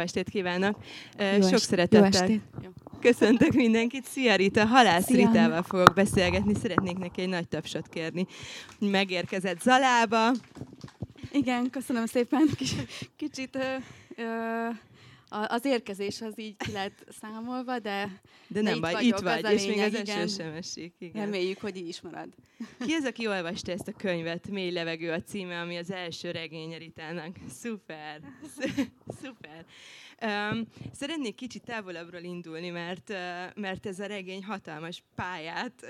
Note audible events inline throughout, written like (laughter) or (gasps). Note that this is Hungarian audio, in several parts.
Estét kívánok! Jó Sok est- szeretettel Jó köszöntök mindenkit. Szia Rita, Halász Szia. Ritával fogok beszélgetni. Szeretnék neki egy nagy tapsot kérni. Megérkezett Zalába. Igen, köszönöm szépen. Kicsit ö, ö, az érkezés az így ki lett számolva, de De nem baj, itt vagy, és még az eső sem esik. Igen. Reméljük, hogy így is marad. Ki az, aki olvasta ezt a könyvet? Mély levegő a címe, ami az első regény Ritának. Szuper! Szuper! Szeretnék kicsit távolabbról indulni, mert, mert ez a regény hatalmas pályát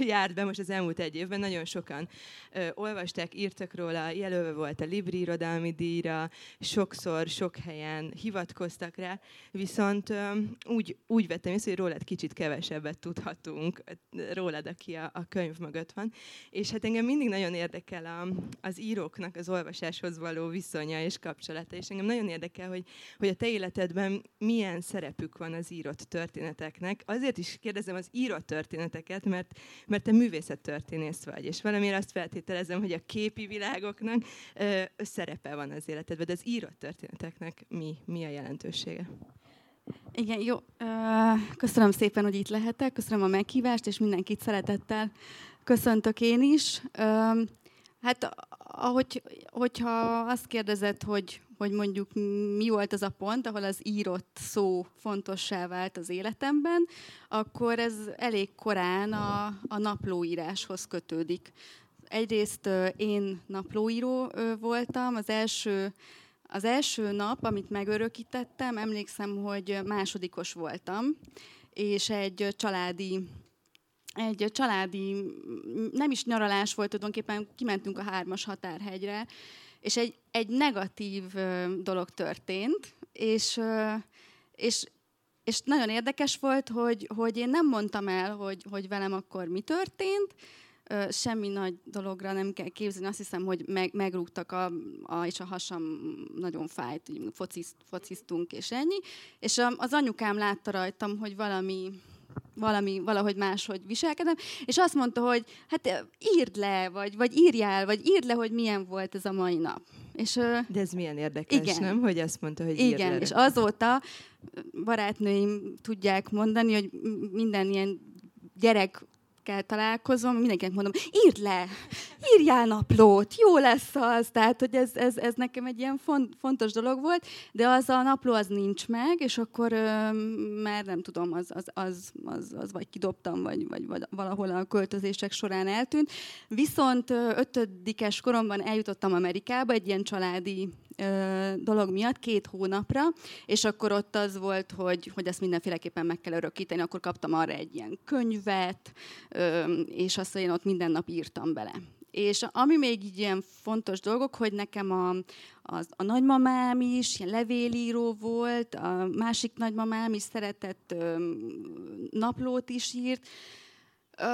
járt be most az elmúlt egy évben. Nagyon sokan olvasták, írtak róla, jelölve volt a Libri irodalmi díjra, sokszor, sok helyen hivatkoztak rá, viszont úgy, úgy vettem észre, hogy rólad kicsit kevesebbet tudhatunk, rólad, aki a, a könyv mögött van. És hát engem mindig nagyon érdekel a, az íróknak az olvasáshoz való viszonya és kapcsolata, és engem nagyon érdekel, hogy, hogy a te élet életedben milyen szerepük van az írott történeteknek. Azért is kérdezem az írott történeteket, mert, mert te művészettörténész vagy, és valamiért azt feltételezem, hogy a képi világoknak ö, szerepe van az életedben, de az írott történeteknek mi, mi a jelentősége? Igen, jó. Köszönöm szépen, hogy itt lehetek. Köszönöm a meghívást, és mindenkit szeretettel köszöntök én is. Hát, ahogy, hogyha azt kérdezed, hogy, hogy mondjuk mi volt az a pont, ahol az írott szó fontossá vált az életemben, akkor ez elég korán a, a naplóíráshoz kötődik. Egyrészt én naplóíró voltam, az első az első nap, amit megörökítettem, emlékszem, hogy másodikos voltam, és egy családi egy családi, nem is nyaralás volt, tulajdonképpen kimentünk a hármas határhegyre, és egy, egy negatív dolog történt, és, és, és nagyon érdekes volt, hogy, hogy én nem mondtam el, hogy, hogy velem akkor mi történt, semmi nagy dologra nem kell képzelni. Azt hiszem, hogy meg, megrúgtak, a, a, és a hasam nagyon fájt, focizt, fociztunk, és ennyi. És az anyukám látta rajtam, hogy valami valami, valahogy máshogy viselkedem, és azt mondta, hogy hát írd le, vagy, vagy írjál, vagy írd le, hogy milyen volt ez a mai nap. És, De ez milyen érdekes, igen. nem? Hogy azt mondta, hogy Igen, le. és azóta barátnőim tudják mondani, hogy minden ilyen gyerek gyerekekkel találkozom, mindenkinek mondom, írd le, írjál naplót, jó lesz az. Tehát, hogy ez, ez, ez nekem egy ilyen font, fontos dolog volt, de az a napló az nincs meg, és akkor ö, már nem tudom, az, az, az, az, az vagy kidobtam, vagy, vagy, vagy valahol a költözések során eltűnt. Viszont ötödikes koromban eljutottam Amerikába egy ilyen családi dolog miatt két hónapra, és akkor ott az volt, hogy, hogy ezt mindenféleképpen meg kell örökíteni, akkor kaptam arra egy ilyen könyvet, és azt, én ott minden nap írtam bele. És ami még így ilyen fontos dolgok, hogy nekem a, a, a nagymamám is ilyen levélíró volt, a másik nagymamám is szeretett ö, naplót is írt. Ö,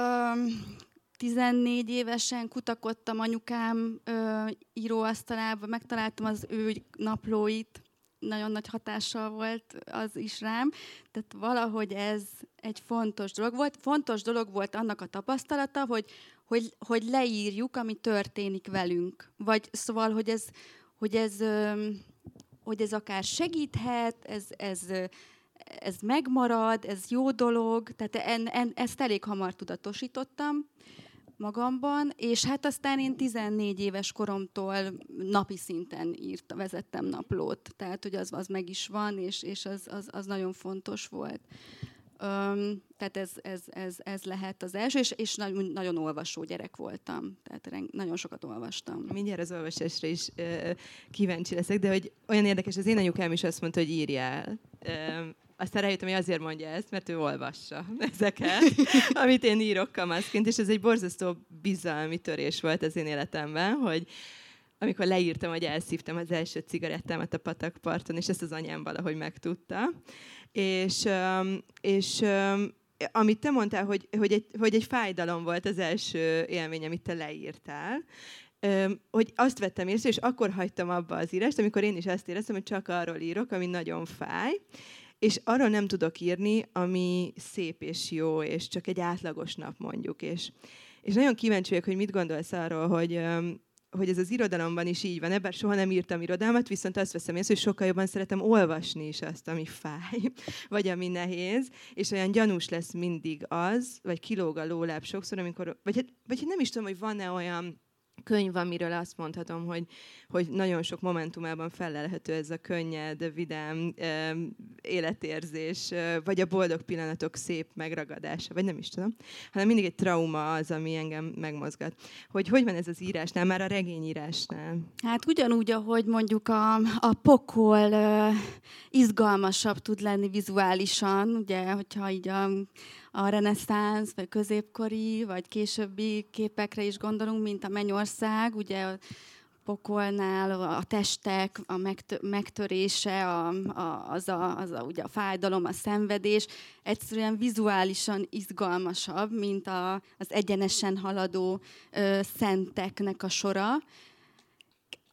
14 évesen kutakodtam anyukám ö, íróasztalába, megtaláltam az ő naplóit, nagyon nagy hatással volt az is rám. Tehát valahogy ez egy fontos dolog volt. Fontos dolog volt annak a tapasztalata, hogy, hogy, hogy leírjuk, ami történik velünk. Vagy szóval, hogy ez, hogy ez, hogy ez akár segíthet, ez, ez, ez megmarad, ez jó dolog, tehát en, en, ezt elég hamar tudatosítottam magamban, és hát aztán én 14 éves koromtól napi szinten írt, vezettem naplót, tehát hogy az, az meg is van, és, és az, az, az nagyon fontos volt. Um, tehát ez, ez, ez, ez lehet az első, és, és nagyon, nagyon olvasó gyerek voltam. Tehát reng, nagyon sokat olvastam. Mindjárt az olvasásra is uh, kíváncsi leszek, de hogy olyan érdekes, az én anyukám is azt mondta, hogy írjál. Um, aztán rájöttem, hogy azért mondja ezt, mert ő olvassa (laughs) ezeket, amit én írok kamaszként, és ez egy borzasztó bizalmi törés volt az én életemben, hogy amikor leírtam, hogy elszívtam az első cigarettámat a patakparton, és ezt az anyám valahogy megtudta. És, és amit te mondtál, hogy, hogy, egy, hogy egy fájdalom volt az első élmény, amit te leírtál, hogy azt vettem észre, és akkor hagytam abba az írást, amikor én is azt éreztem, hogy csak arról írok, ami nagyon fáj, és arról nem tudok írni, ami szép és jó, és csak egy átlagos nap mondjuk. És, és nagyon kíváncsi vagyok, hogy mit gondolsz arról, hogy, hogy ez az irodalomban is így van, ebben soha nem írtam irodalmat, viszont azt veszem észre, hogy sokkal jobban szeretem olvasni is azt, ami fáj, (laughs) vagy ami nehéz, és olyan gyanús lesz mindig az, vagy kilóg a lóláb sokszor, amikor, vagy, hát, vagy hát nem is tudom, hogy van-e olyan könyv, amiről azt mondhatom, hogy, hogy nagyon sok momentumában felelhető ez a könnyed, vidám életérzés, vagy a boldog pillanatok szép megragadása, vagy nem is tudom, hanem mindig egy trauma az, ami engem megmozgat. Hogy hogy van ez az írásnál, már a regényírásnál? Hát ugyanúgy, ahogy mondjuk a, a pokol izgalmasabb tud lenni vizuálisan, ugye, hogyha így a a reneszánsz, vagy középkori, vagy későbbi képekre is gondolunk, mint a Mennyország, ugye a pokolnál a testek, a megtörése, a, a, az, a, az a, ugye a fájdalom, a szenvedés egyszerűen vizuálisan izgalmasabb, mint a, az egyenesen haladó ö, szenteknek a sora.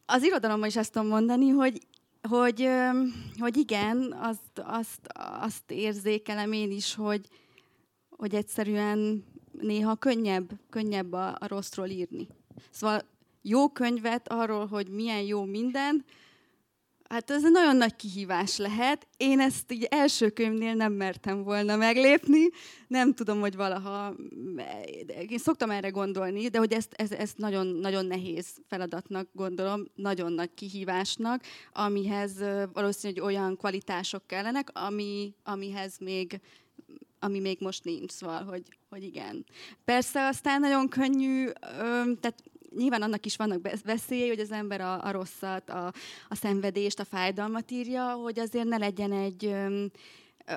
Az irodalomban is azt tudom mondani, hogy hogy, hogy igen, azt, azt, azt érzékelem én is, hogy, hogy egyszerűen néha könnyebb, könnyebb a, a rosszról írni. Szóval jó könyvet arról, hogy milyen jó minden, hát ez egy nagyon nagy kihívás lehet. Én ezt így első könyvnél nem mertem volna meglépni. Nem tudom, hogy valaha... Én szoktam erre gondolni, de hogy ezt, ez, ezt nagyon, nagyon nehéz feladatnak gondolom, nagyon nagy kihívásnak, amihez valószínűleg olyan kvalitások kellenek, ami, amihez még ami még most nincs, szóval, hogy, hogy igen. Persze aztán nagyon könnyű, tehát nyilván annak is vannak veszélyei, hogy az ember a, a rosszat, a, a szenvedést, a fájdalmat írja, hogy azért ne legyen egy,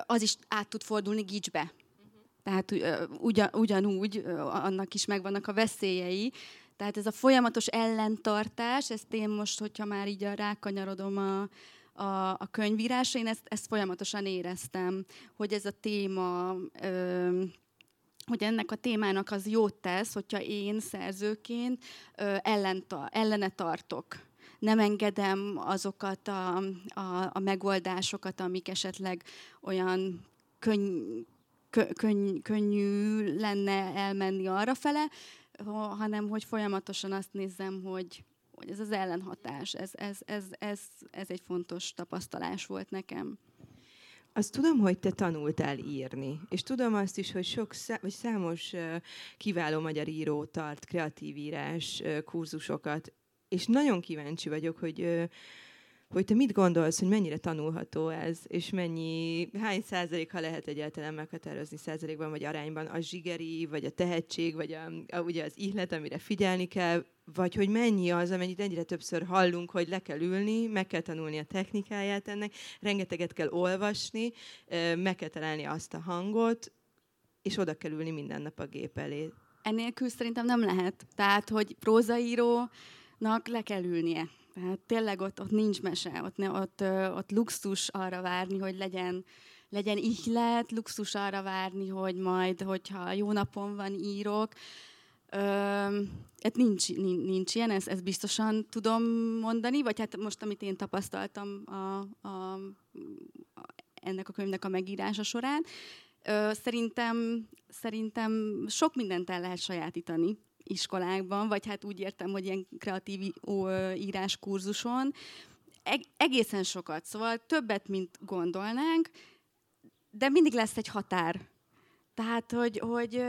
az is át tud fordulni gicsbe. Tehát ugyan, ugyanúgy annak is megvannak a veszélyei. Tehát ez a folyamatos ellentartás, ezt én most, hogyha már így a rákanyarodom a, a, a könyvírásra, én ezt, ezt folyamatosan éreztem, hogy ez a téma, ö, hogy ennek a témának az jót tesz, hogyha én szerzőként ö, ellenta, ellene tartok. Nem engedem azokat a, a, a megoldásokat, amik esetleg olyan könny, kö, könny, könnyű lenne elmenni arra fele, hanem hogy folyamatosan azt nézem, hogy, hogy ez az ellenhatás, ez, ez, ez, ez, ez egy fontos tapasztalás volt nekem. Azt tudom, hogy te tanultál írni, és tudom azt is, hogy sok szá- vagy számos kiváló magyar író tart kreatív írás kurzusokat, és nagyon kíváncsi vagyok, hogy hogy te mit gondolsz, hogy mennyire tanulható ez, és mennyi, hány százalék, ha lehet egyáltalán meghatározni százalékban, vagy arányban a zsigeri, vagy a tehetség, vagy a, a, ugye az ihlet, amire figyelni kell, vagy hogy mennyi az, amennyit ennyire többször hallunk, hogy le kell ülni, meg kell tanulni a technikáját ennek, rengeteget kell olvasni, meg kell találni azt a hangot, és oda kell ülni minden nap a gép elé. Ennélkül szerintem nem lehet. Tehát, hogy prózaírónak le kell ülnie. Tehát tényleg ott, ott nincs mese, ott, ott, ott luxus arra várni, hogy legyen, legyen ihlet, luxus arra várni, hogy majd, hogyha jó napon van, írok. Hát nincs, nincs ilyen, ezt, ezt biztosan tudom mondani, vagy hát most, amit én tapasztaltam a, a, a, ennek a könyvnek a megírása során, ö, szerintem, szerintem sok mindent el lehet sajátítani iskolákban, vagy hát úgy értem, hogy ilyen kreatív írás kurzuson, egészen sokat, szóval többet, mint gondolnánk, de mindig lesz egy határ. Tehát, hogy, hogy,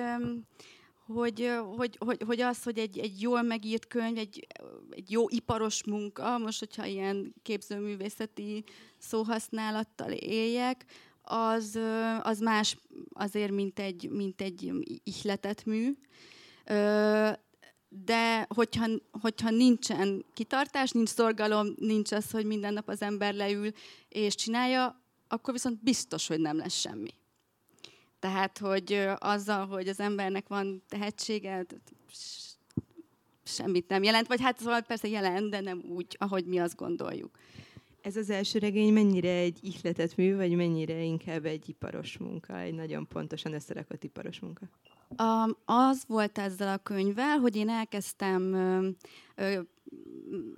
hogy, hogy, hogy, hogy az, hogy egy, egy jól megírt könyv, egy, egy jó iparos munka, most, hogyha ilyen képzőművészeti szóhasználattal éljek, az, az más azért, mint egy, mint egy ihletett mű de hogyha, hogyha nincsen kitartás, nincs szorgalom, nincs az, hogy minden nap az ember leül és csinálja, akkor viszont biztos, hogy nem lesz semmi. Tehát, hogy azzal, hogy az embernek van tehetsége, semmit nem jelent, vagy hát szóval persze jelent, de nem úgy, ahogy mi azt gondoljuk. Ez az első regény mennyire egy ihletett mű, vagy mennyire inkább egy iparos munka, egy nagyon pontosan összerakott iparos munka? Um, az volt ezzel a könyvvel, hogy én elkezdtem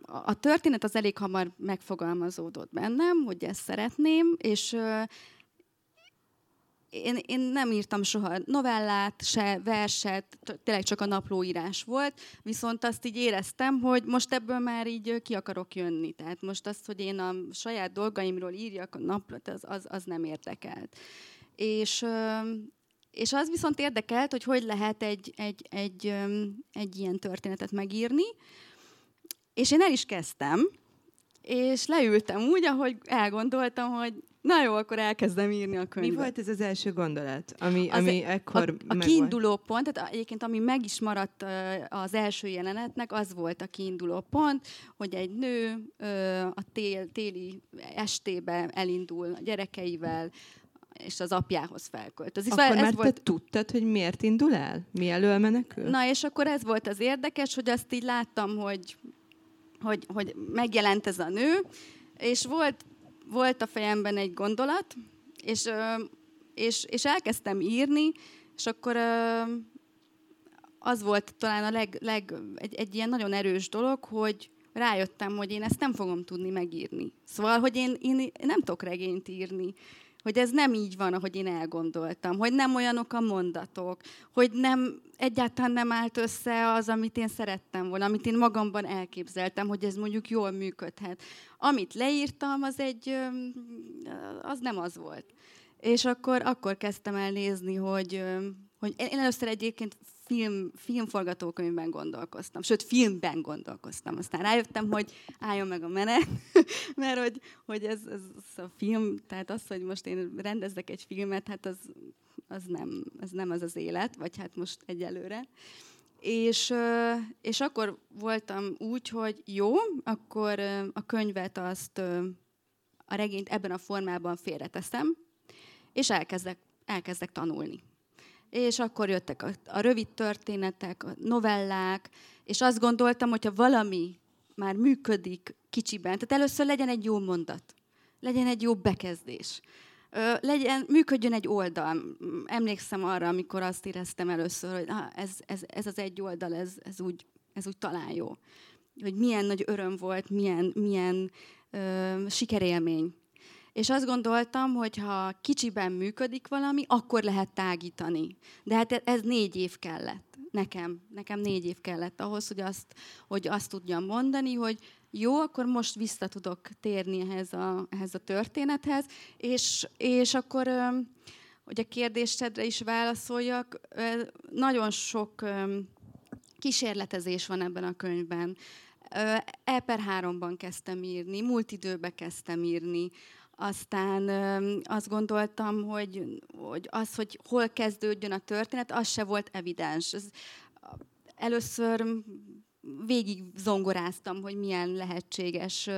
a történet az elég hamar megfogalmazódott bennem, hogy ezt szeretném, és én, én nem írtam soha novellát, se verset, tényleg csak a naplóírás volt, viszont azt így éreztem, hogy most ebből már így ki akarok jönni. Tehát most azt, hogy én a saját dolgaimról írjak a naplót, az, az, az nem érdekelt. És, és az viszont érdekelt, hogy hogy lehet egy, egy, egy, egy ilyen történetet megírni, és én el is kezdtem, és leültem úgy, ahogy elgondoltam, hogy na jó, akkor elkezdem írni a könyvet. Mi volt ez az első gondolat, ami, az ami a, ekkor A, a kiinduló pont, tehát egyébként ami meg is maradt az első jelenetnek, az volt a kiinduló pont, hogy egy nő a tél, téli estébe elindul a gyerekeivel, és az apjához felköltözik. Akkor ez már volt... te tudtad, hogy miért indul el? Mi elől menekül? Na, és akkor ez volt az érdekes, hogy azt így láttam, hogy, hogy, hogy megjelent ez a nő, és volt, volt a fejemben egy gondolat, és, és, és elkezdtem írni, és akkor az volt talán a leg, leg egy, egy ilyen nagyon erős dolog, hogy rájöttem, hogy én ezt nem fogom tudni megírni. Szóval, hogy én, én nem tudok regényt írni hogy ez nem így van, ahogy én elgondoltam, hogy nem olyanok a mondatok, hogy nem egyáltalán nem állt össze az, amit én szerettem volna, amit én magamban elképzeltem, hogy ez mondjuk jól működhet. Amit leírtam, az egy, az nem az volt. És akkor, akkor kezdtem el nézni, hogy, hogy én először egyébként film, filmforgatókönyvben gondolkoztam, sőt, filmben gondolkoztam. Aztán rájöttem, hogy álljon meg a menet, (laughs) mert hogy, hogy ez, ez, a film, tehát az, hogy most én rendezzek egy filmet, hát az, az nem, az nem az az élet, vagy hát most egyelőre. És, és akkor voltam úgy, hogy jó, akkor a könyvet azt, a regényt ebben a formában félreteszem, és elkezdek, elkezdek tanulni és akkor jöttek a, a rövid történetek, a novellák, és azt gondoltam, hogyha valami már működik kicsiben, tehát először legyen egy jó mondat, legyen egy jó bekezdés, legyen, működjön egy oldal. Emlékszem arra, amikor azt éreztem először, hogy ah, ez, ez, ez az egy oldal, ez, ez, úgy, ez úgy talán jó. Hogy milyen nagy öröm volt, milyen, milyen ö, sikerélmény és azt gondoltam, hogy ha kicsiben működik valami, akkor lehet tágítani. De hát ez négy év kellett. Nekem, nekem négy év kellett ahhoz, hogy azt, hogy azt tudjam mondani, hogy jó, akkor most vissza tudok térni ehhez a, ehhez a történethez, és, és akkor, hogy a kérdésedre is válaszoljak, nagyon sok kísérletezés van ebben a könyvben. E per háromban kezdtem írni, múlt időbe kezdtem írni, aztán azt gondoltam, hogy, hogy az, hogy hol kezdődjön a történet, az se volt evidens. Ez, először végig zongoráztam, hogy milyen lehetséges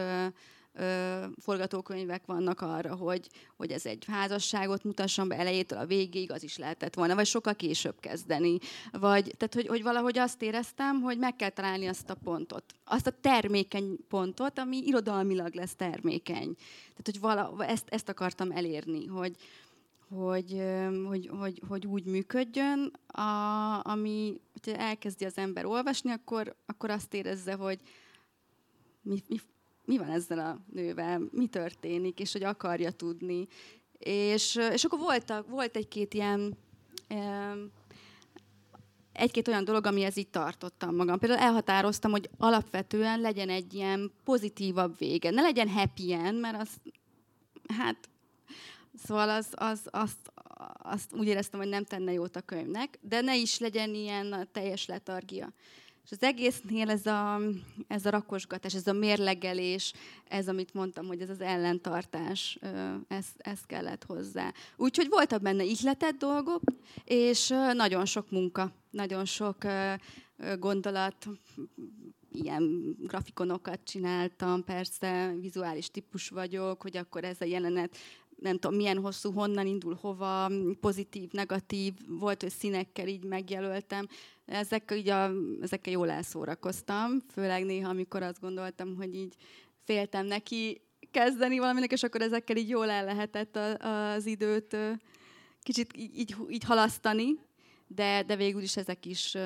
ö, forgatókönyvek vannak arra, hogy, hogy ez egy házasságot mutasson be elejétől a végéig, az is lehetett volna, vagy sokkal később kezdeni. Vagy, tehát, hogy, hogy valahogy azt éreztem, hogy meg kell találni azt a pontot. Azt a termékeny pontot, ami irodalmilag lesz termékeny. Tehát, hogy vala, ezt, ezt akartam elérni, hogy, hogy, hogy, hogy, hogy úgy működjön, a, ami, hogyha elkezdi az ember olvasni, akkor, akkor azt érezze, hogy mi, mi, mi van ezzel a nővel, mi történik, és hogy akarja tudni. És, és akkor volt, volt egy-két ilyen egy-két olyan dolog, amihez így tartottam magam. Például elhatároztam, hogy alapvetően legyen egy ilyen pozitívabb vége. Ne legyen happy end, mert az, hát, szóval az, az, azt, azt úgy éreztem, hogy nem tenne jót a könyvnek, de ne is legyen ilyen teljes letargia. És az egésznél ez a, ez a rakosgatás, ez a mérlegelés, ez, amit mondtam, hogy ez az ellentartás, ez, ez kellett hozzá. Úgyhogy voltak benne ihletett dolgok, és nagyon sok munka, nagyon sok gondolat, ilyen grafikonokat csináltam, persze vizuális típus vagyok, hogy akkor ez a jelenet nem tudom, milyen hosszú, honnan indul, hova, pozitív, negatív, volt, hogy színekkel így megjelöltem. Ezek, így a, ezekkel jól elszórakoztam, főleg néha, amikor azt gondoltam, hogy így féltem neki kezdeni valaminek, és akkor ezekkel így jól el lehetett az időt kicsit így, így, így halasztani, de, de végül is ezek is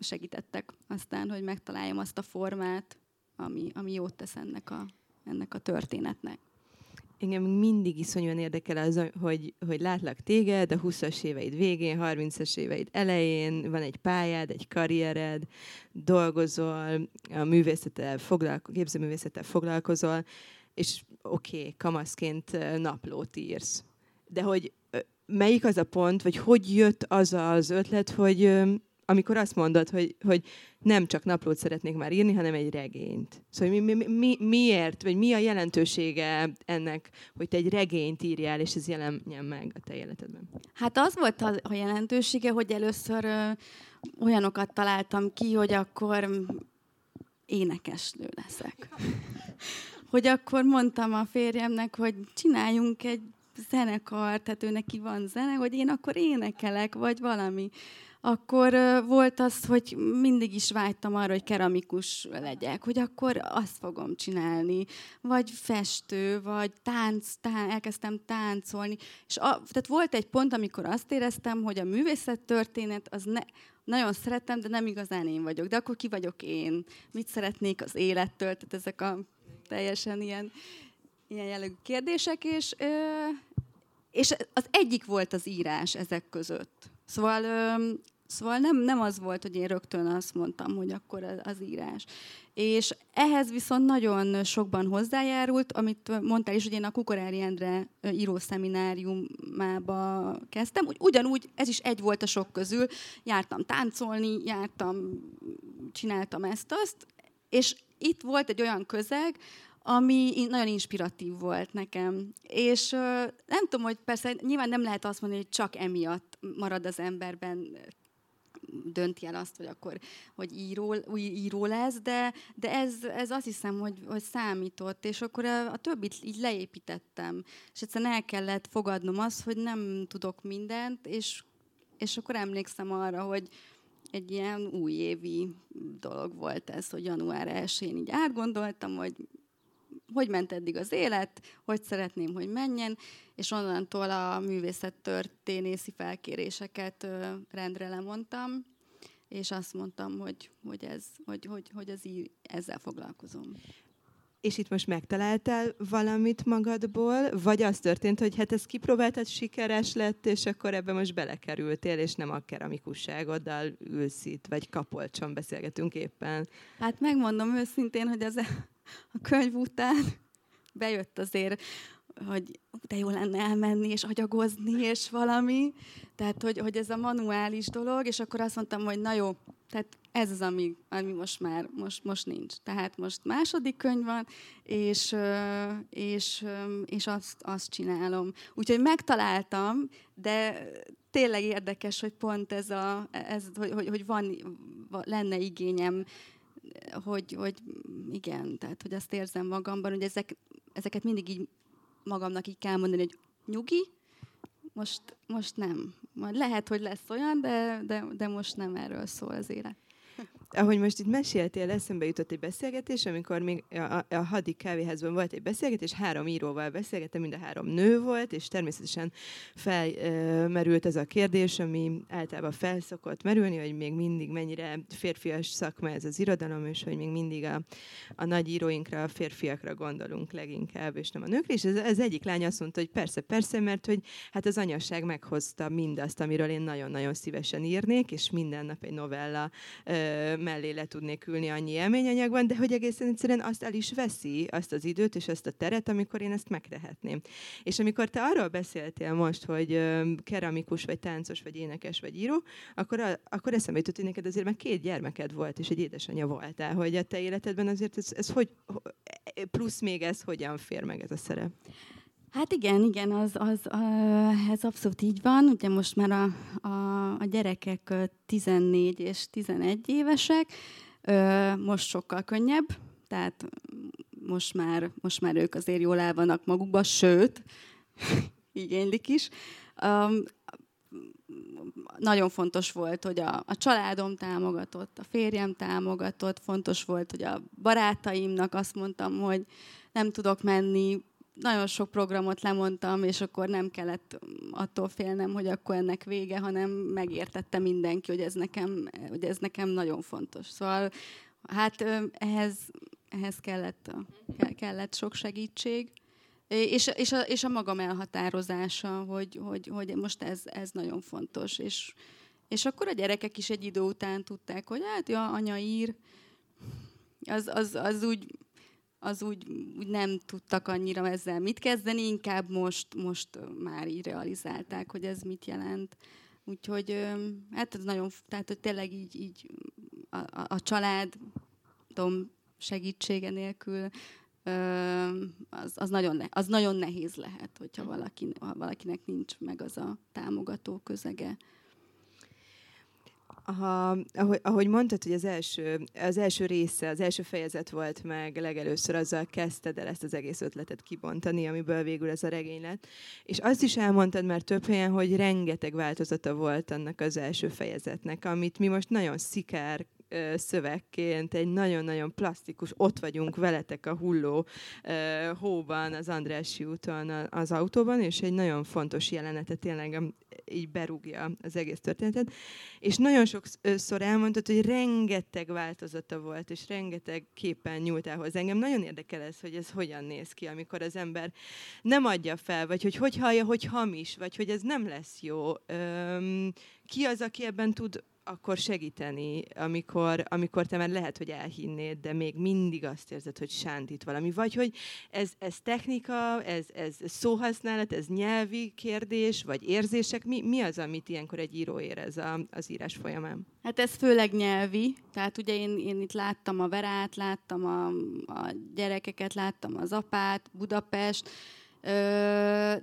segítettek aztán, hogy megtaláljam azt a formát, ami, ami jót tesz ennek a, ennek a történetnek. Engem mindig iszonyúan érdekel az, hogy, hogy látlak téged a 20-as éveid végén, 30-as éveid elején, van egy pályád, egy karriered, dolgozol, a művészettel foglalkozol, képzőművészettel foglalkozol, és oké, okay, kamaszként naplót írsz. De hogy melyik az a pont, vagy hogy jött az az ötlet, hogy amikor azt mondod, hogy, hogy nem csak naplót szeretnék már írni, hanem egy regényt. Szóval mi, mi, mi, miért, vagy mi a jelentősége ennek, hogy te egy regényt írjál, és ez jelenjen meg a te életedben? Hát az volt a, a jelentősége, hogy először ö, olyanokat találtam ki, hogy akkor énekesnő leszek. (laughs) hogy akkor mondtam a férjemnek, hogy csináljunk egy zenekar, tehát ő neki van zene, hogy én akkor énekelek, vagy valami akkor volt az, hogy mindig is vágytam arra, hogy keramikus legyek, hogy akkor azt fogom csinálni, vagy festő, vagy tánc, tán, elkezdtem táncolni. És a, tehát volt egy pont, amikor azt éreztem, hogy a művészettörténet az ne, nagyon szeretem, de nem igazán én vagyok. De akkor ki vagyok én? Mit szeretnék az élettől? Tehát ezek a teljesen ilyen, ilyen jellegű kérdések, és, és az egyik volt az írás ezek között. Szóval, szóval nem, nem az volt, hogy én rögtön azt mondtam, hogy akkor az írás. És ehhez viszont nagyon sokban hozzájárult, amit mondtál is, hogy én a Kukorári Endre írószemináriumába kezdtem. Ugyanúgy, ez is egy volt a sok közül. Jártam táncolni, jártam, csináltam ezt-azt, és itt volt egy olyan közeg, ami nagyon inspiratív volt nekem. És nem tudom, hogy persze nyilván nem lehet azt mondani, hogy csak emiatt marad az emberben dönti el azt, hogy akkor hogy író, új író lesz, de, de ez, ez azt hiszem, hogy, hogy számított, és akkor a, a többit így leépítettem. És egyszerűen el kellett fogadnom azt, hogy nem tudok mindent, és, és akkor emlékszem arra, hogy egy ilyen újévi dolog volt ez, hogy január 1-én így átgondoltam, hogy hogy ment eddig az élet, hogy szeretném, hogy menjen, és onnantól a művészettörténészi felkéréseket rendre lemondtam, és azt mondtam, hogy, hogy, ez, hogy, hogy, hogy az í- ezzel foglalkozom. És itt most megtaláltál valamit magadból, vagy az történt, hogy hát ezt kipróbáltad, sikeres lett, és akkor ebbe most belekerültél, és nem a keramikusságoddal ülsz itt, vagy kapolcson beszélgetünk éppen. Hát megmondom őszintén, hogy ez a könyv után bejött azért, hogy de jó lenne elmenni, és agyagozni, és valami. Tehát, hogy, hogy ez a manuális dolog, és akkor azt mondtam, hogy na jó, tehát ez az, ami, ami most már most, most nincs. Tehát most második könyv van, és, és, és azt, azt csinálom. Úgyhogy megtaláltam, de tényleg érdekes, hogy pont ez, a, ez hogy, hogy, hogy van, lenne igényem hogy, hogy igen, tehát hogy azt érzem magamban, hogy ezek, ezeket mindig így magamnak így kell mondani, hogy nyugi, most, most nem. Majd lehet, hogy lesz olyan, de, de, de most nem erről szól az élet ahogy most itt meséltél, eszembe jutott egy beszélgetés, amikor még a, a Hadi kávéházban volt egy beszélgetés, három íróval beszélgettem, mind a három nő volt, és természetesen felmerült ez a kérdés, ami általában felszokott merülni, hogy még mindig mennyire férfias szakma ez az irodalom, és hogy még mindig a, a nagy íróinkra, a férfiakra gondolunk leginkább, és nem a nőkre. És ez, ez egyik lány azt mondta, hogy persze, persze, mert hogy hát az anyasság meghozta mindazt, amiről én nagyon-nagyon szívesen írnék, és minden nap egy novella mellé le tudnék ülni annyi élményanyagban, de hogy egészen egyszerűen azt el is veszi, azt az időt és azt a teret, amikor én ezt megtehetném. És amikor te arról beszéltél most, hogy keramikus, vagy táncos, vagy énekes, vagy író, akkor, a, akkor eszembe jutott, hogy neked azért már két gyermeked volt, és egy édesanyja voltál, hogy a te életedben azért ez, ez hogy, plusz még ez hogyan fér meg ez a szerep? Hát igen, igen, az, az, ez abszolút így van. Ugye most már a, a, a gyerekek 14 és 11 évesek, most sokkal könnyebb, tehát most már, most már ők azért jól el vannak magukba, sőt, (laughs) igénylik is. Nagyon fontos volt, hogy a, a családom támogatott, a férjem támogatott, fontos volt, hogy a barátaimnak azt mondtam, hogy nem tudok menni, nagyon sok programot lemondtam, és akkor nem kellett attól félnem, hogy akkor ennek vége, hanem megértette mindenki, hogy ez nekem, hogy ez nekem nagyon fontos. Szóval hát ehhez, ehhez kellett, kellett sok segítség, És, és, a, és a magam elhatározása, hogy, hogy, hogy most ez, ez nagyon fontos. És, és akkor a gyerekek is egy idő után tudták, hogy hát, ja, anya ír, az, az, az úgy az úgy, úgy nem tudtak annyira ezzel mit kezdeni, inkább most, most már így realizálták, hogy ez mit jelent. Úgyhogy hát ez nagyon, tehát hogy tényleg így, így a, a, a családom segítsége nélkül az, az, nagyon, az nagyon nehéz lehet, hogyha valaki, ha valakinek nincs meg az a támogató közege. Ha, ahogy, ahogy mondtad, hogy az első, az első része, az első fejezet volt meg, legelőször azzal kezdted el ezt az egész ötletet kibontani, amiből végül ez a regény lett. És azt is elmondtad már több helyen, hogy rengeteg változata volt annak az első fejezetnek, amit mi most nagyon szikár szövegként egy nagyon-nagyon plastikus, ott vagyunk veletek a hulló hóban, az Andrássy úton az autóban, és egy nagyon fontos jelenetet tényleg így berúgja az egész történetet. És nagyon sokszor elmondtad, hogy rengeteg változata volt, és rengeteg képen nyúltál hozzá. Engem nagyon érdekel ez, hogy ez hogyan néz ki, amikor az ember nem adja fel, vagy hogy hogy hallja, hogy hamis, vagy hogy ez nem lesz jó. Ki az, aki ebben tud akkor segíteni, amikor, amikor te már lehet, hogy elhinnéd, de még mindig azt érzed, hogy sántít valami. Vagy hogy ez, ez technika, ez, ez szóhasználat, ez nyelvi kérdés, vagy érzések. Mi, mi az, amit ilyenkor egy író érez a, az írás folyamán? Hát ez főleg nyelvi. Tehát ugye én, én itt láttam a Verát, láttam a, a gyerekeket, láttam az apát, Budapest,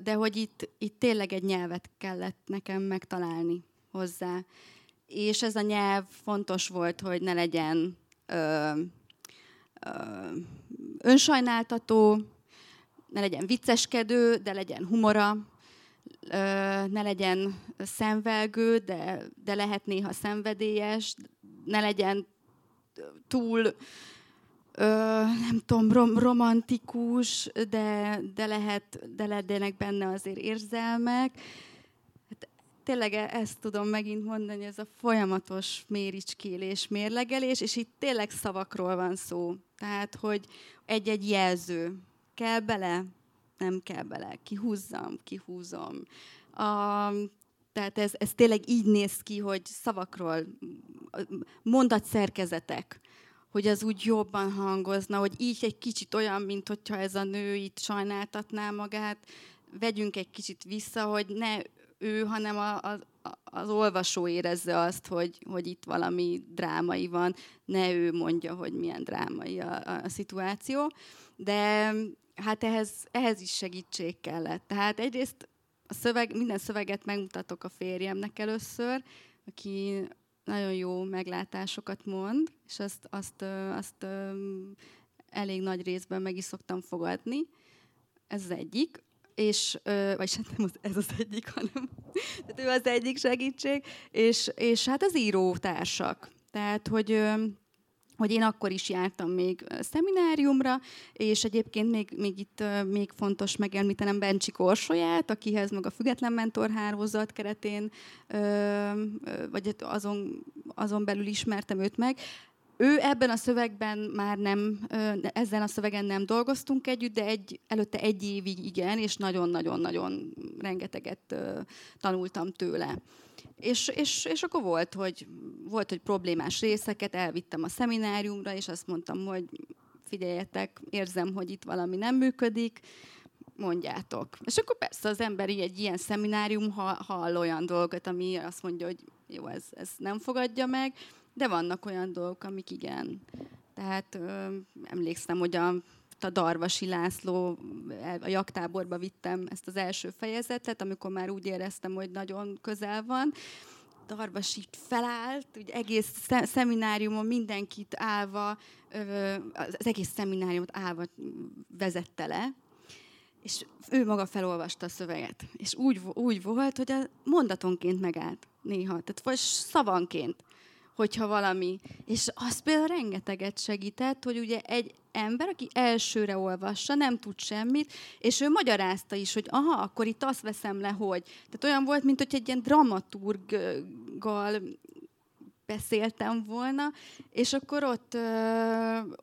de hogy itt, itt tényleg egy nyelvet kellett nekem megtalálni hozzá és ez a nyelv fontos volt, hogy ne legyen ö, ö, önsajnáltató, ne legyen vicceskedő, de legyen humora, ö, ne legyen szemvelgő, de, de lehet néha szenvedélyes, ne legyen túl ö, nem tudom, rom, romantikus, de, de lehet, de legyenek benne azért érzelmek tényleg e- ezt tudom megint mondani, ez a folyamatos méricskélés, mérlegelés, és itt tényleg szavakról van szó. Tehát, hogy egy-egy jelző kell bele, nem kell bele, kihúzzam, kihúzom. A, tehát ez, ez tényleg így néz ki, hogy szavakról, mondatszerkezetek, hogy az úgy jobban hangozna, hogy így egy kicsit olyan, mint hogyha ez a nő itt sajnáltatná magát, vegyünk egy kicsit vissza, hogy ne ő, hanem a, a, az olvasó érezze azt, hogy, hogy itt valami drámai van, ne ő mondja, hogy milyen drámai a, a, a szituáció. De hát ehhez, ehhez is segítség kellett. Tehát egyrészt a szöveg, minden szöveget megmutatok a férjemnek először, aki nagyon jó meglátásokat mond, és azt, azt, azt, elég nagy részben meg is szoktam fogadni. Ez az egyik és, vagy hát nem az, ez az egyik, hanem (laughs) tehát ő az egyik segítség, és, és hát az írótársak. Tehát, hogy hogy én akkor is jártam még szemináriumra, és egyébként még, még itt még fontos megemlítenem Bencsi Korsolyát, akihez meg a Független Mentor Hálózat keretén, vagy hát azon, azon belül ismertem őt meg, ő ebben a szövegben már nem, ezzel a szövegen nem dolgoztunk együtt, de egy, előtte egy évig igen, és nagyon-nagyon-nagyon rengeteget tanultam tőle. És, és, és akkor volt hogy, volt, hogy problémás részeket elvittem a szemináriumra, és azt mondtam, hogy figyeljetek, érzem, hogy itt valami nem működik, mondjátok. És akkor persze az ember egy ilyen szeminárium hall olyan dolgot, ami azt mondja, hogy jó, ez, ez nem fogadja meg, de vannak olyan dolgok, amik igen. Tehát ö, emlékszem, hogy a, a Darvasi László, a jaktáborba vittem ezt az első fejezetet, amikor már úgy éreztem, hogy nagyon közel van. Darvas így felállt, úgy egész szemináriumon mindenkit állva, az egész szemináriumot állva vezette le, és ő maga felolvasta a szöveget. És úgy, úgy volt, hogy a mondatonként megállt néha, tehát vagy szavanként hogyha valami. És az például rengeteget segített, hogy ugye egy ember, aki elsőre olvassa, nem tud semmit, és ő magyarázta is, hogy aha, akkor itt azt veszem le, hogy. Tehát olyan volt, mint hogy egy ilyen dramaturggal beszéltem volna, és akkor ott,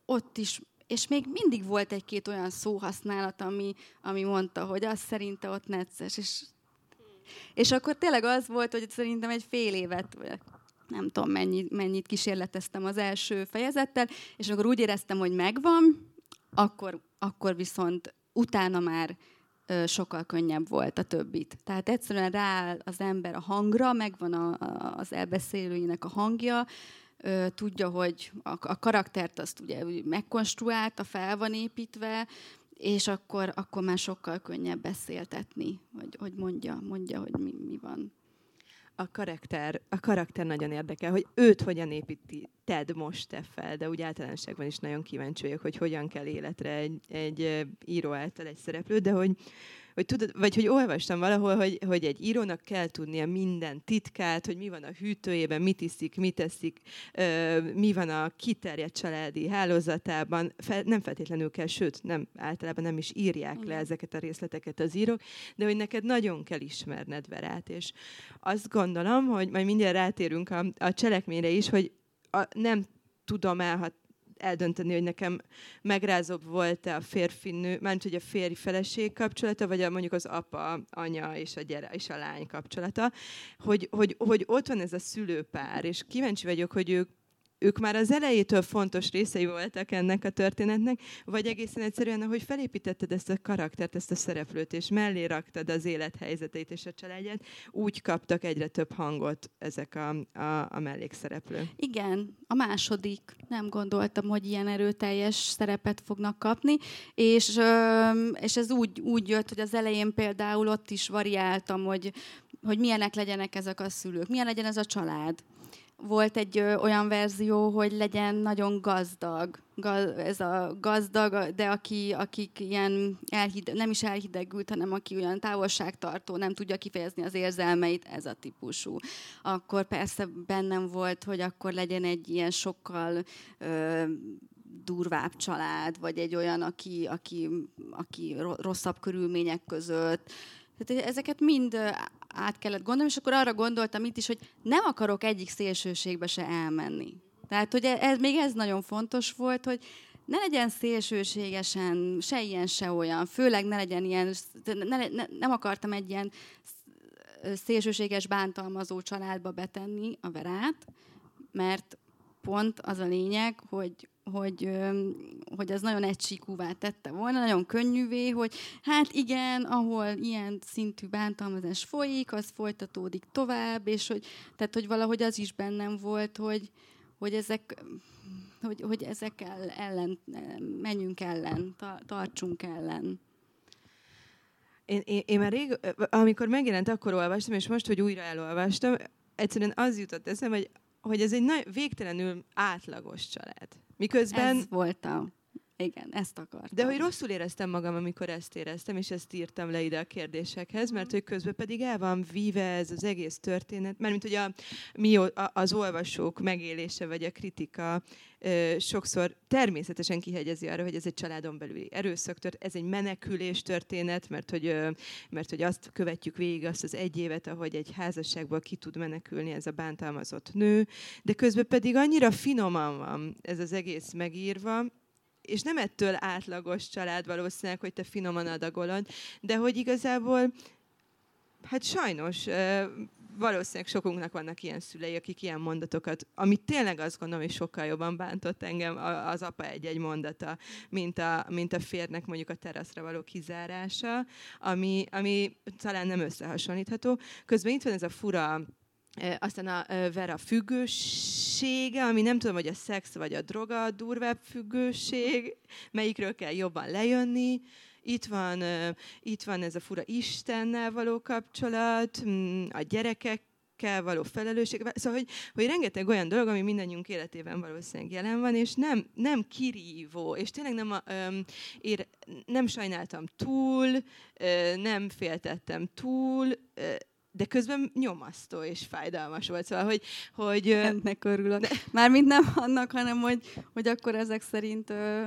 ott is és még mindig volt egy-két olyan szóhasználat, ami, ami mondta, hogy az szerinte ott necces, és, és akkor tényleg az volt, hogy szerintem egy fél évet, nem tudom mennyi, mennyit kísérleteztem az első fejezettel, és akkor úgy éreztem, hogy megvan, akkor, akkor viszont utána már ö, sokkal könnyebb volt a többit. Tehát egyszerűen rááll az ember a hangra, megvan a, a, az elbeszélőinek a hangja, ö, tudja, hogy a, a karaktert azt ugye megkonstruálta, fel van építve, és akkor, akkor már sokkal könnyebb beszéltetni, hogy, hogy mondja, mondja, hogy mi, mi van a karakter, a karakter nagyon érdekel, hogy őt hogyan építed most te fel, de úgy általánosságban is nagyon kíváncsi vagyok, hogy hogyan kell életre egy, egy író által egy szereplő, de hogy hogy tudod, vagy hogy olvastam valahol, hogy, hogy egy írónak kell tudnia minden titkát, hogy mi van a hűtőjében, mit iszik, mit eszik, mi van a kiterjedt családi hálózatában. Fel, nem feltétlenül kell, sőt, nem, általában nem is írják le ezeket a részleteket az írók, de hogy neked nagyon kell ismerned Verát, és azt gondolom, hogy majd mindjárt rátérünk a, a cselekményre is, hogy a, nem tudom elhat, eldönteni, hogy nekem megrázóbb volt-e a férfi-nő, mert hogy a férj-feleség kapcsolata, vagy a, mondjuk az apa, anya és a gyere és a lány kapcsolata, hogy, hogy, hogy ott van ez a szülőpár, és kíváncsi vagyok, hogy ők ők már az elejétől fontos részei voltak ennek a történetnek, vagy egészen egyszerűen, ahogy felépítetted ezt a karaktert, ezt a szereplőt, és mellé raktad az élethelyzetét és a családját, úgy kaptak egyre több hangot ezek a, a, a mellékszereplők. Igen, a második. Nem gondoltam, hogy ilyen erőteljes szerepet fognak kapni, és, és ez úgy, úgy jött, hogy az elején például ott is variáltam, hogy, hogy milyenek legyenek ezek a szülők, milyen legyen ez a család volt egy ö, olyan verzió, hogy legyen nagyon gazdag. Gaz, ez a gazdag, de aki, akik ilyen elhide, nem is elhidegült, hanem aki olyan távolságtartó, nem tudja kifejezni az érzelmeit, ez a típusú. Akkor persze bennem volt, hogy akkor legyen egy ilyen sokkal ö, durvább család, vagy egy olyan, aki, aki, aki rosszabb körülmények között tehát ezeket mind át kellett gondolni, és akkor arra gondoltam itt is, hogy nem akarok egyik szélsőségbe se elmenni. Tehát, hogy ez, még ez nagyon fontos volt, hogy ne legyen szélsőségesen se ilyen, se olyan. Főleg ne legyen ilyen, ne, ne, nem akartam egy ilyen szélsőséges bántalmazó családba betenni a verát, mert pont az a lényeg, hogy, hogy, hogy az nagyon egysíkúvá tette volna, nagyon könnyűvé, hogy hát igen, ahol ilyen szintű bántalmazás folyik, az folytatódik tovább, és hogy, tehát, hogy valahogy az is bennem volt, hogy, hogy ezek hogy, hogy ezekkel ellen, menjünk ellen, tartsunk ellen. Én, én, én már rég, amikor megjelent, akkor olvastam, és most, hogy újra elolvastam, egyszerűen az jutott eszembe, hogy, hogy ez egy nagy, végtelenül átlagos család. Miközben... Ez voltam. Igen, ezt akartam. De hogy rosszul éreztem magam, amikor ezt éreztem, és ezt írtam le ide a kérdésekhez, mert hogy közben pedig el van víve ez az egész történet, mert mint hogy a, mi, az olvasók megélése vagy a kritika sokszor természetesen kihegyezi arra, hogy ez egy családon belüli erőszak, ez egy menekülés történet, mert hogy, mert hogy azt követjük végig azt az egy évet, ahogy egy házasságból ki tud menekülni ez a bántalmazott nő, de közben pedig annyira finoman van ez az egész megírva, és nem ettől átlagos család valószínűleg, hogy te finoman adagolod, de hogy igazából, hát sajnos, valószínűleg sokunknak vannak ilyen szülei, akik ilyen mondatokat, amit tényleg azt gondolom, hogy sokkal jobban bántott engem az apa egy-egy mondata, mint a, mint a férnek mondjuk a teraszra való kizárása, ami, ami talán nem összehasonlítható. Közben itt van ez a fura aztán a Vera függősége, ami nem tudom, hogy a szex vagy a droga a durvább függőség, melyikről kell jobban lejönni. Itt van, itt van ez a fura Istennel való kapcsolat, mm, a gyerekek kell való felelősség. Szóval, hogy, hogy rengeteg olyan dolog, ami mindannyiunk életében valószínűleg jelen van, és nem, nem kirívó, és tényleg nem, a, ér, nem sajnáltam túl, nem féltettem túl, de közben nyomasztó és fájdalmas volt. Szóval, hogy... hogy Ennek örülök. De... Mármint nem annak, hanem hogy, hogy akkor ezek szerint ö,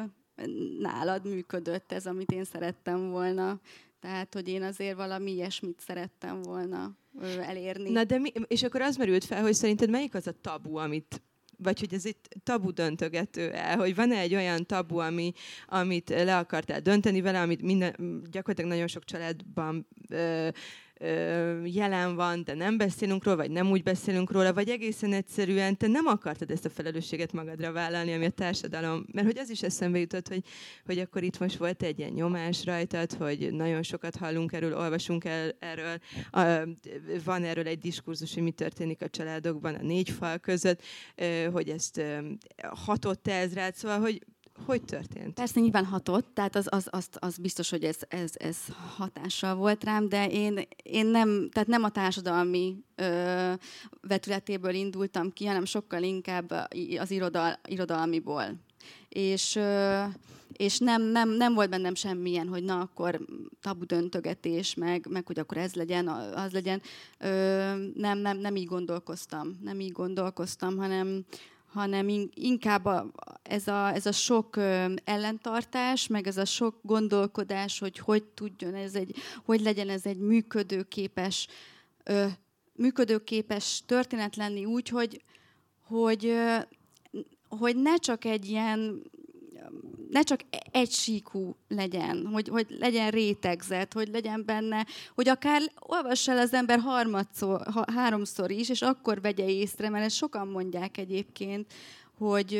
nálad működött ez, amit én szerettem volna. Tehát, hogy én azért valami ilyesmit szerettem volna ö, elérni. Na de mi, és akkor az merült fel, hogy szerinted melyik az a tabu, amit vagy hogy ez egy tabu döntögető el, hogy van-e egy olyan tabu, ami, amit le akartál dönteni vele, amit minden, gyakorlatilag nagyon sok családban ö, jelen van, de nem beszélünk róla, vagy nem úgy beszélünk róla, vagy egészen egyszerűen te nem akartad ezt a felelősséget magadra vállalni, ami a társadalom, mert hogy az is eszembe jutott, hogy, hogy akkor itt most volt egy ilyen nyomás rajtad, hogy nagyon sokat hallunk erről, olvasunk el, erről, a, van erről egy diskurzus, hogy mi történik a családokban a négy fal között, hogy ezt hatott ez rád, szóval, hogy hogy történt? Persze nyilván hatott, tehát az, az, az, az biztos, hogy ez, ez, ez hatással volt rám, de én, én nem, tehát nem a társadalmi ö, vetületéből indultam ki, hanem sokkal inkább az irodal, irodalmiból. És, ö, és nem, nem, nem volt bennem semmilyen, hogy na akkor tabu döntögetés, meg, meg hogy akkor ez legyen, az legyen. Ö, nem, nem, nem így gondolkoztam, nem így gondolkoztam, hanem, hanem inkább a, ez, a, ez a sok ellentartás, meg ez a sok gondolkodás, hogy hogy tudjon ez egy, hogy legyen ez egy működőképes, működőképes történet lenni úgy, hogy, hogy, hogy ne csak egy ilyen ne csak egysíkú legyen, hogy, hogy legyen rétegzet, hogy legyen benne, hogy akár olvass el az ember harmadszor, ha, háromszor is, és akkor vegye észre, mert ezt sokan mondják egyébként, hogy,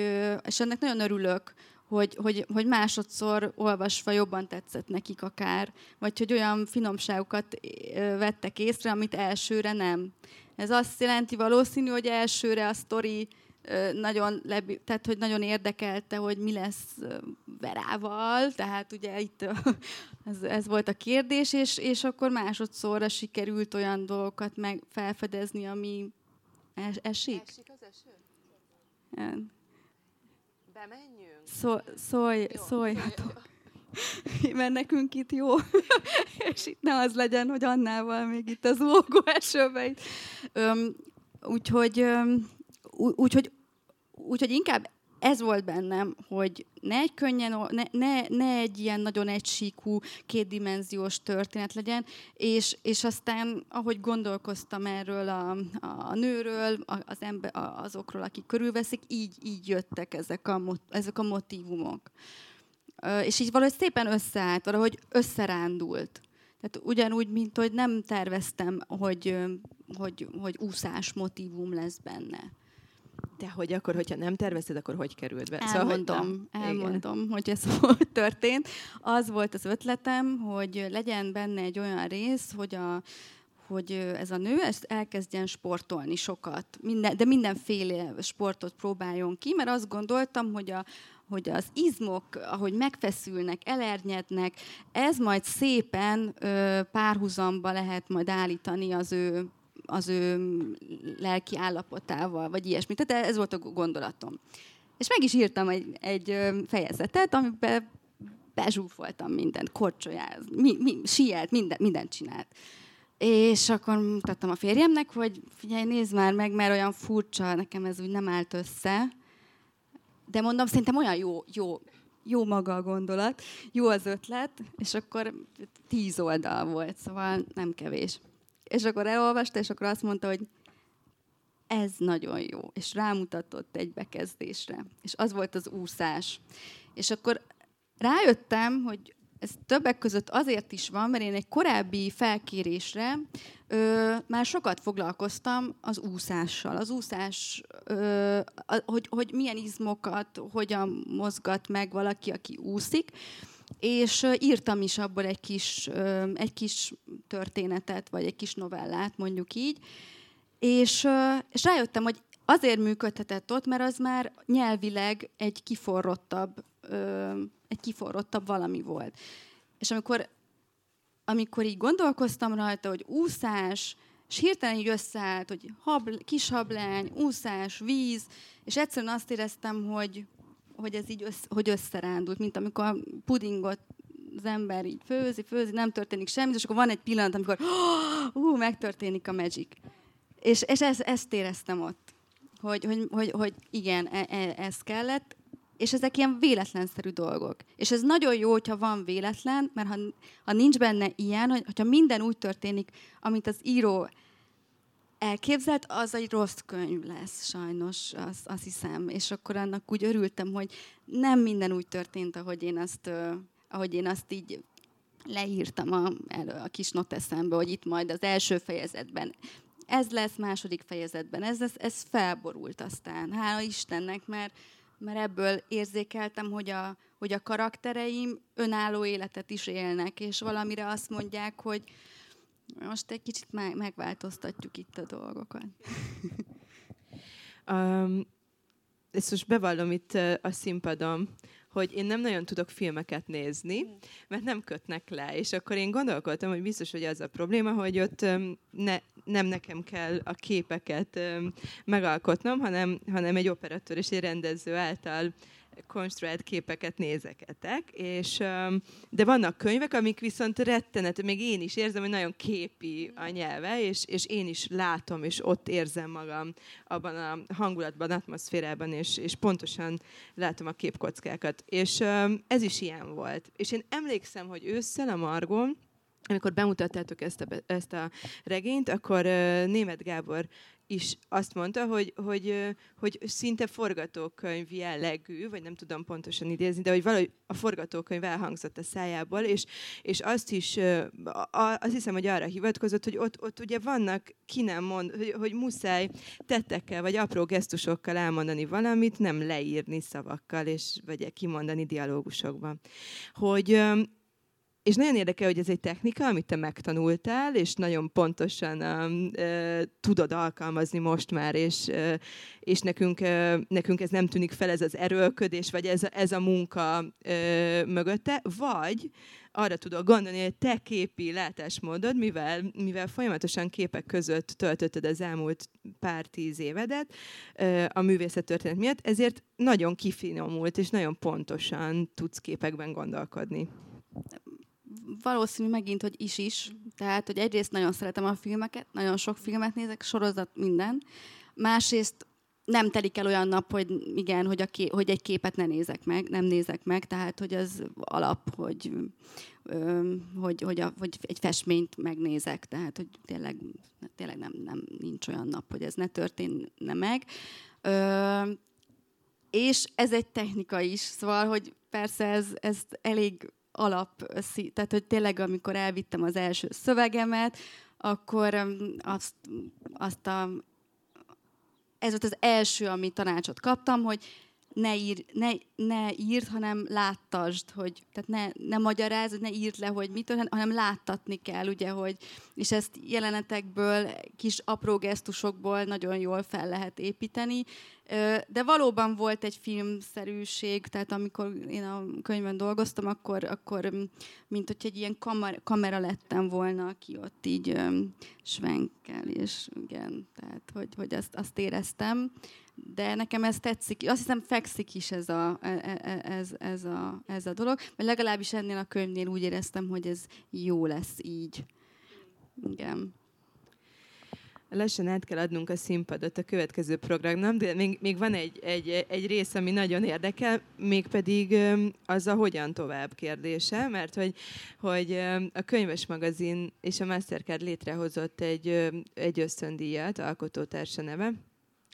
és ennek nagyon örülök, hogy, hogy, hogy másodszor olvasva jobban tetszett nekik akár, vagy hogy olyan finomságokat vettek észre, amit elsőre nem. Ez azt jelenti valószínű, hogy elsőre a sztori nagyon, lebi, tehát, hogy nagyon érdekelte, hogy mi lesz Verával, tehát ugye itt (laughs) ez, ez volt a kérdés, és, és akkor másodszorra sikerült olyan dolgokat meg felfedezni, ami es, esik. Esik az eső? Igen. Bemenjünk? Szó, szólj, szóljatok. (laughs) Mert nekünk itt jó, (laughs) és itt ne az legyen, hogy annával még itt az ógó esőbe. úgyhogy, úgyhogy úgyhogy inkább ez volt bennem, hogy ne egy könnyen, ne, ne, ne egy ilyen nagyon egysíkú, kétdimenziós történet legyen, és, és aztán, ahogy gondolkoztam erről a, a nőről, az ember, azokról, akik körülveszik, így, így jöttek ezek a, ezek a motivumok. És így valahogy szépen összeállt, valahogy összerándult. Tehát ugyanúgy, mint hogy nem terveztem, hogy, hogy, hogy úszás motivum lesz benne. De hogy akkor, hogyha nem tervezted, akkor hogy került be? Elmondom, szóval, hogy elmondom, Igen. hogy ez (laughs) hogy történt. Az volt az ötletem, hogy legyen benne egy olyan rész, hogy a hogy ez a nő ezt elkezdjen sportolni sokat, minden, de mindenféle sportot próbáljon ki, mert azt gondoltam, hogy a, hogy az izmok, ahogy megfeszülnek, elernyednek, ez majd szépen ö, párhuzamba lehet majd állítani az ő az ő lelki állapotával, vagy ilyesmi. Tehát ez volt a gondolatom. És meg is írtam egy, egy fejezetet, amiben bezsúfoltam mindent, korcsolyáz, mi, mi, sielt, minden, mindent csinált. És akkor mutattam a férjemnek, hogy figyelj, nézd már meg, mert olyan furcsa, nekem ez úgy nem állt össze. De mondom, szerintem olyan jó, jó, jó maga a gondolat, jó az ötlet, és akkor tíz oldal volt, szóval nem kevés. És akkor elolvasta, és akkor azt mondta, hogy ez nagyon jó. És rámutatott egy bekezdésre. És az volt az úszás. És akkor rájöttem, hogy ez többek között azért is van, mert én egy korábbi felkérésre ö, már sokat foglalkoztam az úszással. Az úszás, ö, a, hogy, hogy milyen izmokat, hogyan mozgat meg valaki, aki úszik és írtam is abból egy kis, egy kis történetet, vagy egy kis novellát, mondjuk így, és, és rájöttem, hogy azért működhetett ott, mert az már nyelvileg egy kiforrottabb, egy kiforrottabb valami volt. És amikor, amikor így gondolkoztam rajta, hogy úszás, és hirtelen így összeállt, hogy habl, kis hablány, úszás, víz, és egyszerűen azt éreztem, hogy, hogy ez így össze, hogy összerándult, mint amikor a pudingot az ember így főzi, főzi, nem történik semmi, és akkor van egy pillanat, amikor (gasps) uh, megtörténik a magic. És, és ez, ezt éreztem ott, hogy, hogy, hogy, hogy igen, e, e, ez kellett, és ezek ilyen véletlenszerű dolgok. És ez nagyon jó, hogyha van véletlen, mert ha, ha nincs benne ilyen, hogy, hogyha minden úgy történik, amit az író elképzelt, az egy rossz könyv lesz, sajnos, azt, azt hiszem. És akkor annak úgy örültem, hogy nem minden úgy történt, ahogy én azt, ahogy én azt így leírtam a, a kis noteszembe, hogy itt majd az első fejezetben ez lesz, második fejezetben ez lesz, ez felborult aztán. Hála Istennek, mert, mert ebből érzékeltem, hogy a, hogy a karaktereim önálló életet is élnek, és valamire azt mondják, hogy most egy kicsit megváltoztatjuk itt a dolgokat. um, ezt most bevallom itt a színpadon, hogy én nem nagyon tudok filmeket nézni, mert nem kötnek le. És akkor én gondolkodtam, hogy biztos, hogy az a probléma, hogy ott ne, nem nekem kell a képeket megalkotnom, hanem, hanem egy operatőr és egy rendező által konstruált képeket nézeketek, és, de vannak könyvek, amik viszont rettenet, még én is érzem, hogy nagyon képi a nyelve, és, és én is látom, és ott érzem magam abban a hangulatban, atmoszférában, és, és pontosan látom a képkockákat. És ez is ilyen volt. És én emlékszem, hogy ősszel a Margon, amikor bemutattátok ezt a, ezt a regényt, akkor uh, Német Gábor is azt mondta, hogy, hogy, hogy szinte forgatókönyv jellegű, vagy nem tudom pontosan idézni, de hogy valahogy a forgatókönyv elhangzott a szájából, és, és azt is, azt hiszem, hogy arra hivatkozott, hogy ott, ott ugye vannak, ki nem mond, hogy, hogy muszáj tettekkel, vagy apró gesztusokkal elmondani valamit, nem leírni szavakkal, és vagy kimondani dialógusokban. Hogy és nagyon érdekel, hogy ez egy technika, amit te megtanultál, és nagyon pontosan um, uh, tudod alkalmazni most már, és, uh, és nekünk, uh, nekünk ez nem tűnik fel, ez az erőlködés, vagy ez ez a munka uh, mögötte, vagy arra tudok gondolni, hogy te képi látásmódod, mivel, mivel folyamatosan képek között töltötted az elmúlt pár tíz évedet a művészettörténet miatt, ezért nagyon kifinomult, és nagyon pontosan tudsz képekben gondolkodni valószínű megint, hogy is-is. Tehát, hogy egyrészt nagyon szeretem a filmeket, nagyon sok filmet nézek, sorozat minden. Másrészt nem telik el olyan nap, hogy igen, hogy, a ké, hogy egy képet ne nézek meg, nem nézek meg, tehát hogy az alap, hogy, ö, hogy, hogy, a, hogy egy festményt megnézek, tehát hogy tényleg, tényleg nem, nem nincs olyan nap, hogy ez ne történne meg. Ö, és ez egy technika is, szóval, hogy persze ez, ez elég alap, tehát hogy tényleg amikor elvittem az első szövegemet, akkor azt, azt a, ez volt az első, ami tanácsot kaptam, hogy ne, ír, ne, ne írd, hanem láttasd, hogy, tehát ne, ne magyarázd, ne írd le, hogy mit, hanem láttatni kell, ugye, hogy, és ezt jelenetekből, kis apró gesztusokból nagyon jól fel lehet építeni, de valóban volt egy filmszerűség, tehát amikor én a könyvben dolgoztam, akkor, akkor mint hogy egy ilyen kamera, kamera lettem volna, aki ott így svenkel, és igen, tehát hogy, hogy azt, azt éreztem. De nekem ez tetszik, azt hiszem fekszik is ez a, e, e, e, ez, ez, a, ez a dolog, mert legalábbis ennél a könyvnél úgy éreztem, hogy ez jó lesz így. Igen. Lassan át kell adnunk a színpadot a következő programnak, de még, még van egy, egy, egy rész, ami nagyon érdekel, mégpedig az a hogyan tovább kérdése, mert hogy, hogy a könyves magazin és a Mastercard létrehozott egy, egy ösztöndíjat, alkotótársa neve,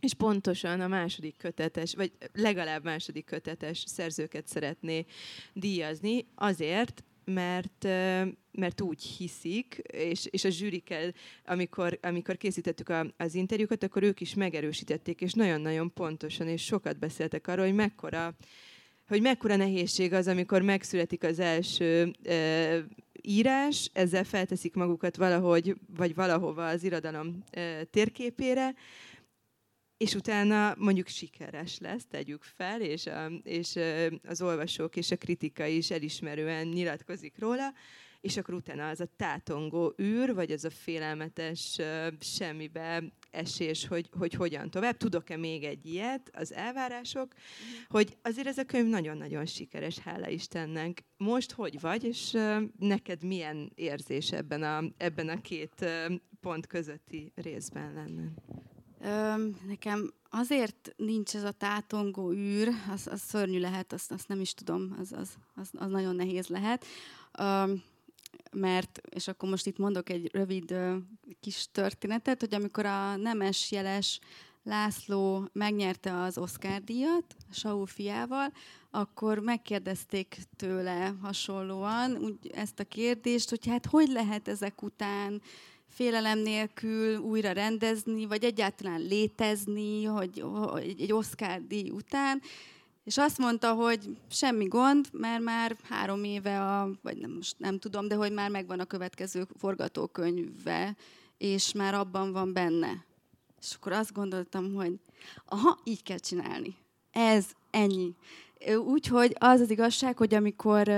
és pontosan a második kötetes, vagy legalább második kötetes szerzőket szeretné díjazni, azért, mert, mert úgy hiszik, és, és a zsűrikkel, amikor, amikor készítettük a, az interjúkat, akkor ők is megerősítették, és nagyon-nagyon pontosan, és sokat beszéltek arról, hogy mekkora, hogy mekkora nehézség az, amikor megszületik az első e, írás, ezzel felteszik magukat valahogy, vagy valahova az irodalom e, térképére, és utána mondjuk sikeres lesz, tegyük fel, és, a, és az olvasók és a kritika is elismerően nyilatkozik róla, és akkor utána az a tátongó űr, vagy az a félelmetes semmibe esés, hogy, hogy hogyan tovább. Tudok-e még egy ilyet, az elvárások, uh-huh. hogy azért ez a könyv nagyon-nagyon sikeres, hála Istennek. Most hogy vagy, és neked milyen érzés ebben a, ebben a két pont közötti részben lenne? Nekem azért nincs ez a tátongó űr, az, az szörnyű lehet, azt, azt nem is tudom, az, az, az, az nagyon nehéz lehet. mert, és akkor most itt mondok egy rövid kis történetet, hogy amikor a nemes jeles László megnyerte az Oscar díjat, Saul fiával, akkor megkérdezték tőle hasonlóan úgy ezt a kérdést, hogy hát hogy lehet ezek után félelem nélkül újra rendezni, vagy egyáltalán létezni, hogy, egy Oscar díj után, és azt mondta, hogy semmi gond, mert már három éve, a, vagy nem, most nem tudom, de hogy már megvan a következő forgatókönyve, és már abban van benne. És akkor azt gondoltam, hogy aha, így kell csinálni. Ez ennyi. Úgyhogy az az igazság, hogy amikor,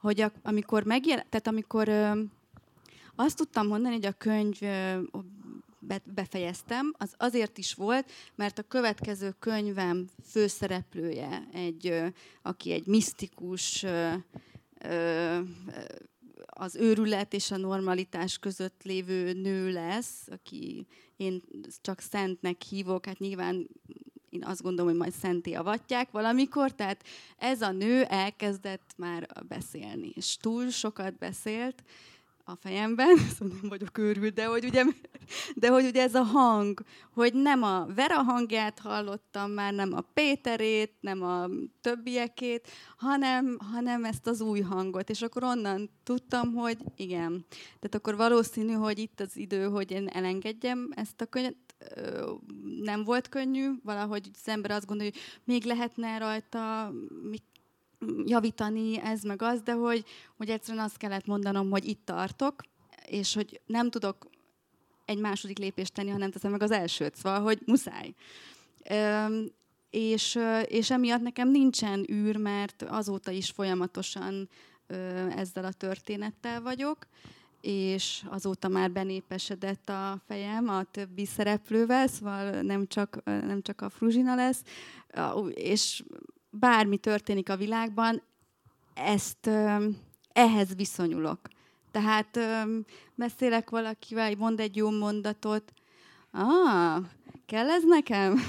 hogy amikor megjel, tehát amikor azt tudtam mondani, hogy a könyv befejeztem, az azért is volt, mert a következő könyvem főszereplője, egy, aki egy misztikus, az őrület és a normalitás között lévő nő lesz, aki én csak szentnek hívok, hát nyilván én azt gondolom, hogy majd szenté avatják valamikor, tehát ez a nő elkezdett már beszélni, és túl sokat beszélt, a fejemben, (laughs) szóval nem vagyok őrült, de hogy, ugye, de hogy ugye ez a hang, hogy nem a Vera hangját hallottam már, nem a Péterét, nem a többiekét, hanem, hanem ezt az új hangot. És akkor onnan tudtam, hogy igen. Tehát akkor valószínű, hogy itt az idő, hogy én elengedjem ezt a könyvet, nem volt könnyű, valahogy az ember azt gondolja, hogy még lehetne rajta, mit javítani, ez meg az, de hogy, hogy egyszerűen azt kellett mondanom, hogy itt tartok, és hogy nem tudok egy második lépést tenni, ha nem teszem meg az elsőt, szóval, hogy muszáj. Üm, és, és emiatt nekem nincsen űr, mert azóta is folyamatosan ö, ezzel a történettel vagyok, és azóta már benépesedett a fejem a többi szereplővel, szóval nem csak, nem csak a Fruzsina lesz, és bármi történik a világban, ezt ehhez viszonyulok. Tehát beszélek valakivel, mond egy jó mondatot, ah, kell ez nekem?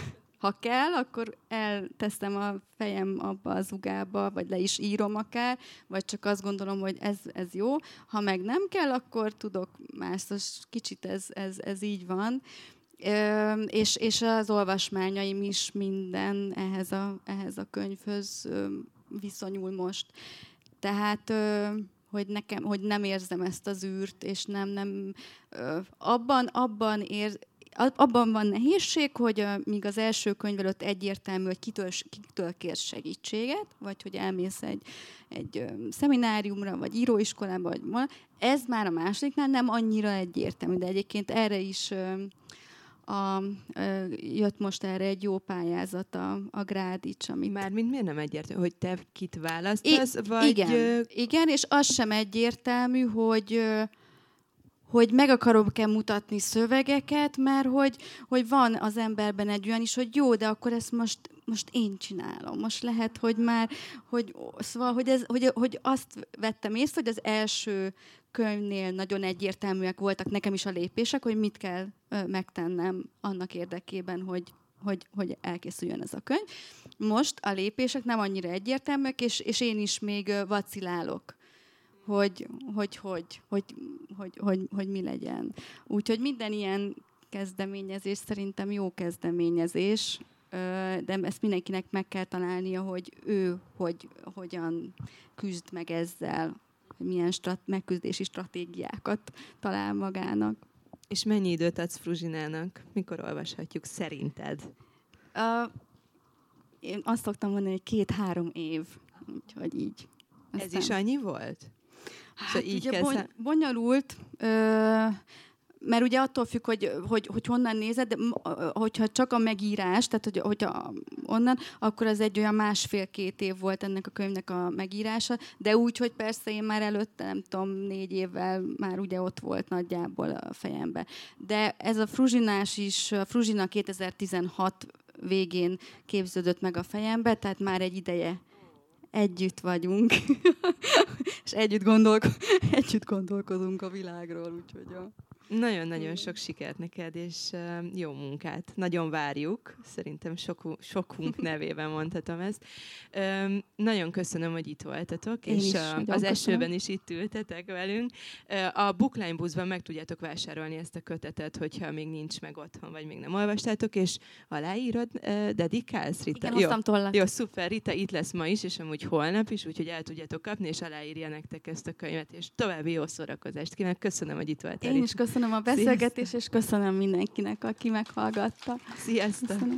Ha kell, akkor elteszem a fejem abba az ugába, vagy le is írom akár, vagy csak azt gondolom, hogy ez, ez jó. Ha meg nem kell, akkor tudok más. Kicsit ez, ez, ez így van és, és az olvasmányaim is minden ehhez a, ehhez a könyvhöz viszonyul most. Tehát hogy nekem, hogy nem érzem ezt az űrt, és nem, nem abban, abban ér, abban van nehézség, hogy míg az első könyv előtt egyértelmű, hogy kitől, kitől kérsz segítséget, vagy hogy elmész egy, egy szemináriumra, vagy íróiskolába, vagy ma, ez már a másodiknál nem annyira egyértelmű, de egyébként erre is a, jött most erre egy jó pályázat a, a Grádics. Amit... Mármint miért nem egyértelmű, hogy te kit választasz? I- vagy... igen, igen, és az sem egyértelmű, hogy hogy meg akarok-e mutatni szövegeket, mert hogy, hogy van az emberben egy olyan is, hogy jó, de akkor ezt most, most én csinálom. Most lehet, hogy már, hogy, szóval, hogy, ez, hogy, hogy azt vettem észre, hogy az első könyvnél nagyon egyértelműek voltak nekem is a lépések, hogy mit kell megtennem annak érdekében, hogy, hogy, hogy elkészüljön ez a könyv. Most a lépések nem annyira egyértelműek, és, és én is még vacilálok, hogy hogy, hogy, hogy, hogy, hogy, hogy mi legyen. Úgyhogy minden ilyen kezdeményezés szerintem jó kezdeményezés, de ezt mindenkinek meg kell találnia, hogy ő hogy, hogyan küzd meg ezzel, milyen strat- megküzdési stratégiákat talál magának. És mennyi időt adsz Fruzsinának? Mikor olvashatjuk szerinted? Uh, én azt szoktam mondani, hogy két-három év. Úgyhogy így. Aztán... Ez is annyi volt? Hát szóval így ugye bony- bonyolult. Ö, mert ugye attól függ, hogy, hogy, hogy honnan nézed, de hogyha csak a megírás, tehát hogy, hogyha onnan, akkor az egy olyan másfél-két év volt ennek a könyvnek a megírása, de úgy, hogy persze én már előtte, nem tudom, négy évvel már ugye ott volt nagyjából a fejembe. De ez a Fruzsinás is, a Fruzsina 2016 végén képződött meg a fejembe, tehát már egy ideje együtt vagyunk, (laughs) és együtt, gondolko- (laughs) együtt gondolkozunk a világról, úgyhogy a... nagyon-nagyon sok sikert neked, és jó munkát. Nagyon várjuk, szerintem sok, sokunk (laughs) nevében mondhatom ezt. Nagyon köszönöm, hogy itt voltatok, Én és is, az köszönöm. esőben is itt ültetek velünk. A Bookline buszban meg tudjátok vásárolni ezt a kötetet, hogyha még nincs meg otthon, vagy még nem olvastátok, és aláírod, dedikálsz, Rita? Igen, hoztam tollat. Jó, szuper, Rita itt lesz ma is, és amúgy holnap is, úgyhogy el tudjátok kapni, és aláírja nektek ezt a könyvet, és további jó szórakozást kívánok. Köszönöm, hogy itt voltál. Én is köszönöm a beszélgetést, és köszönöm mindenkinek, aki meghallgatta. Sziasztok! Köszönöm.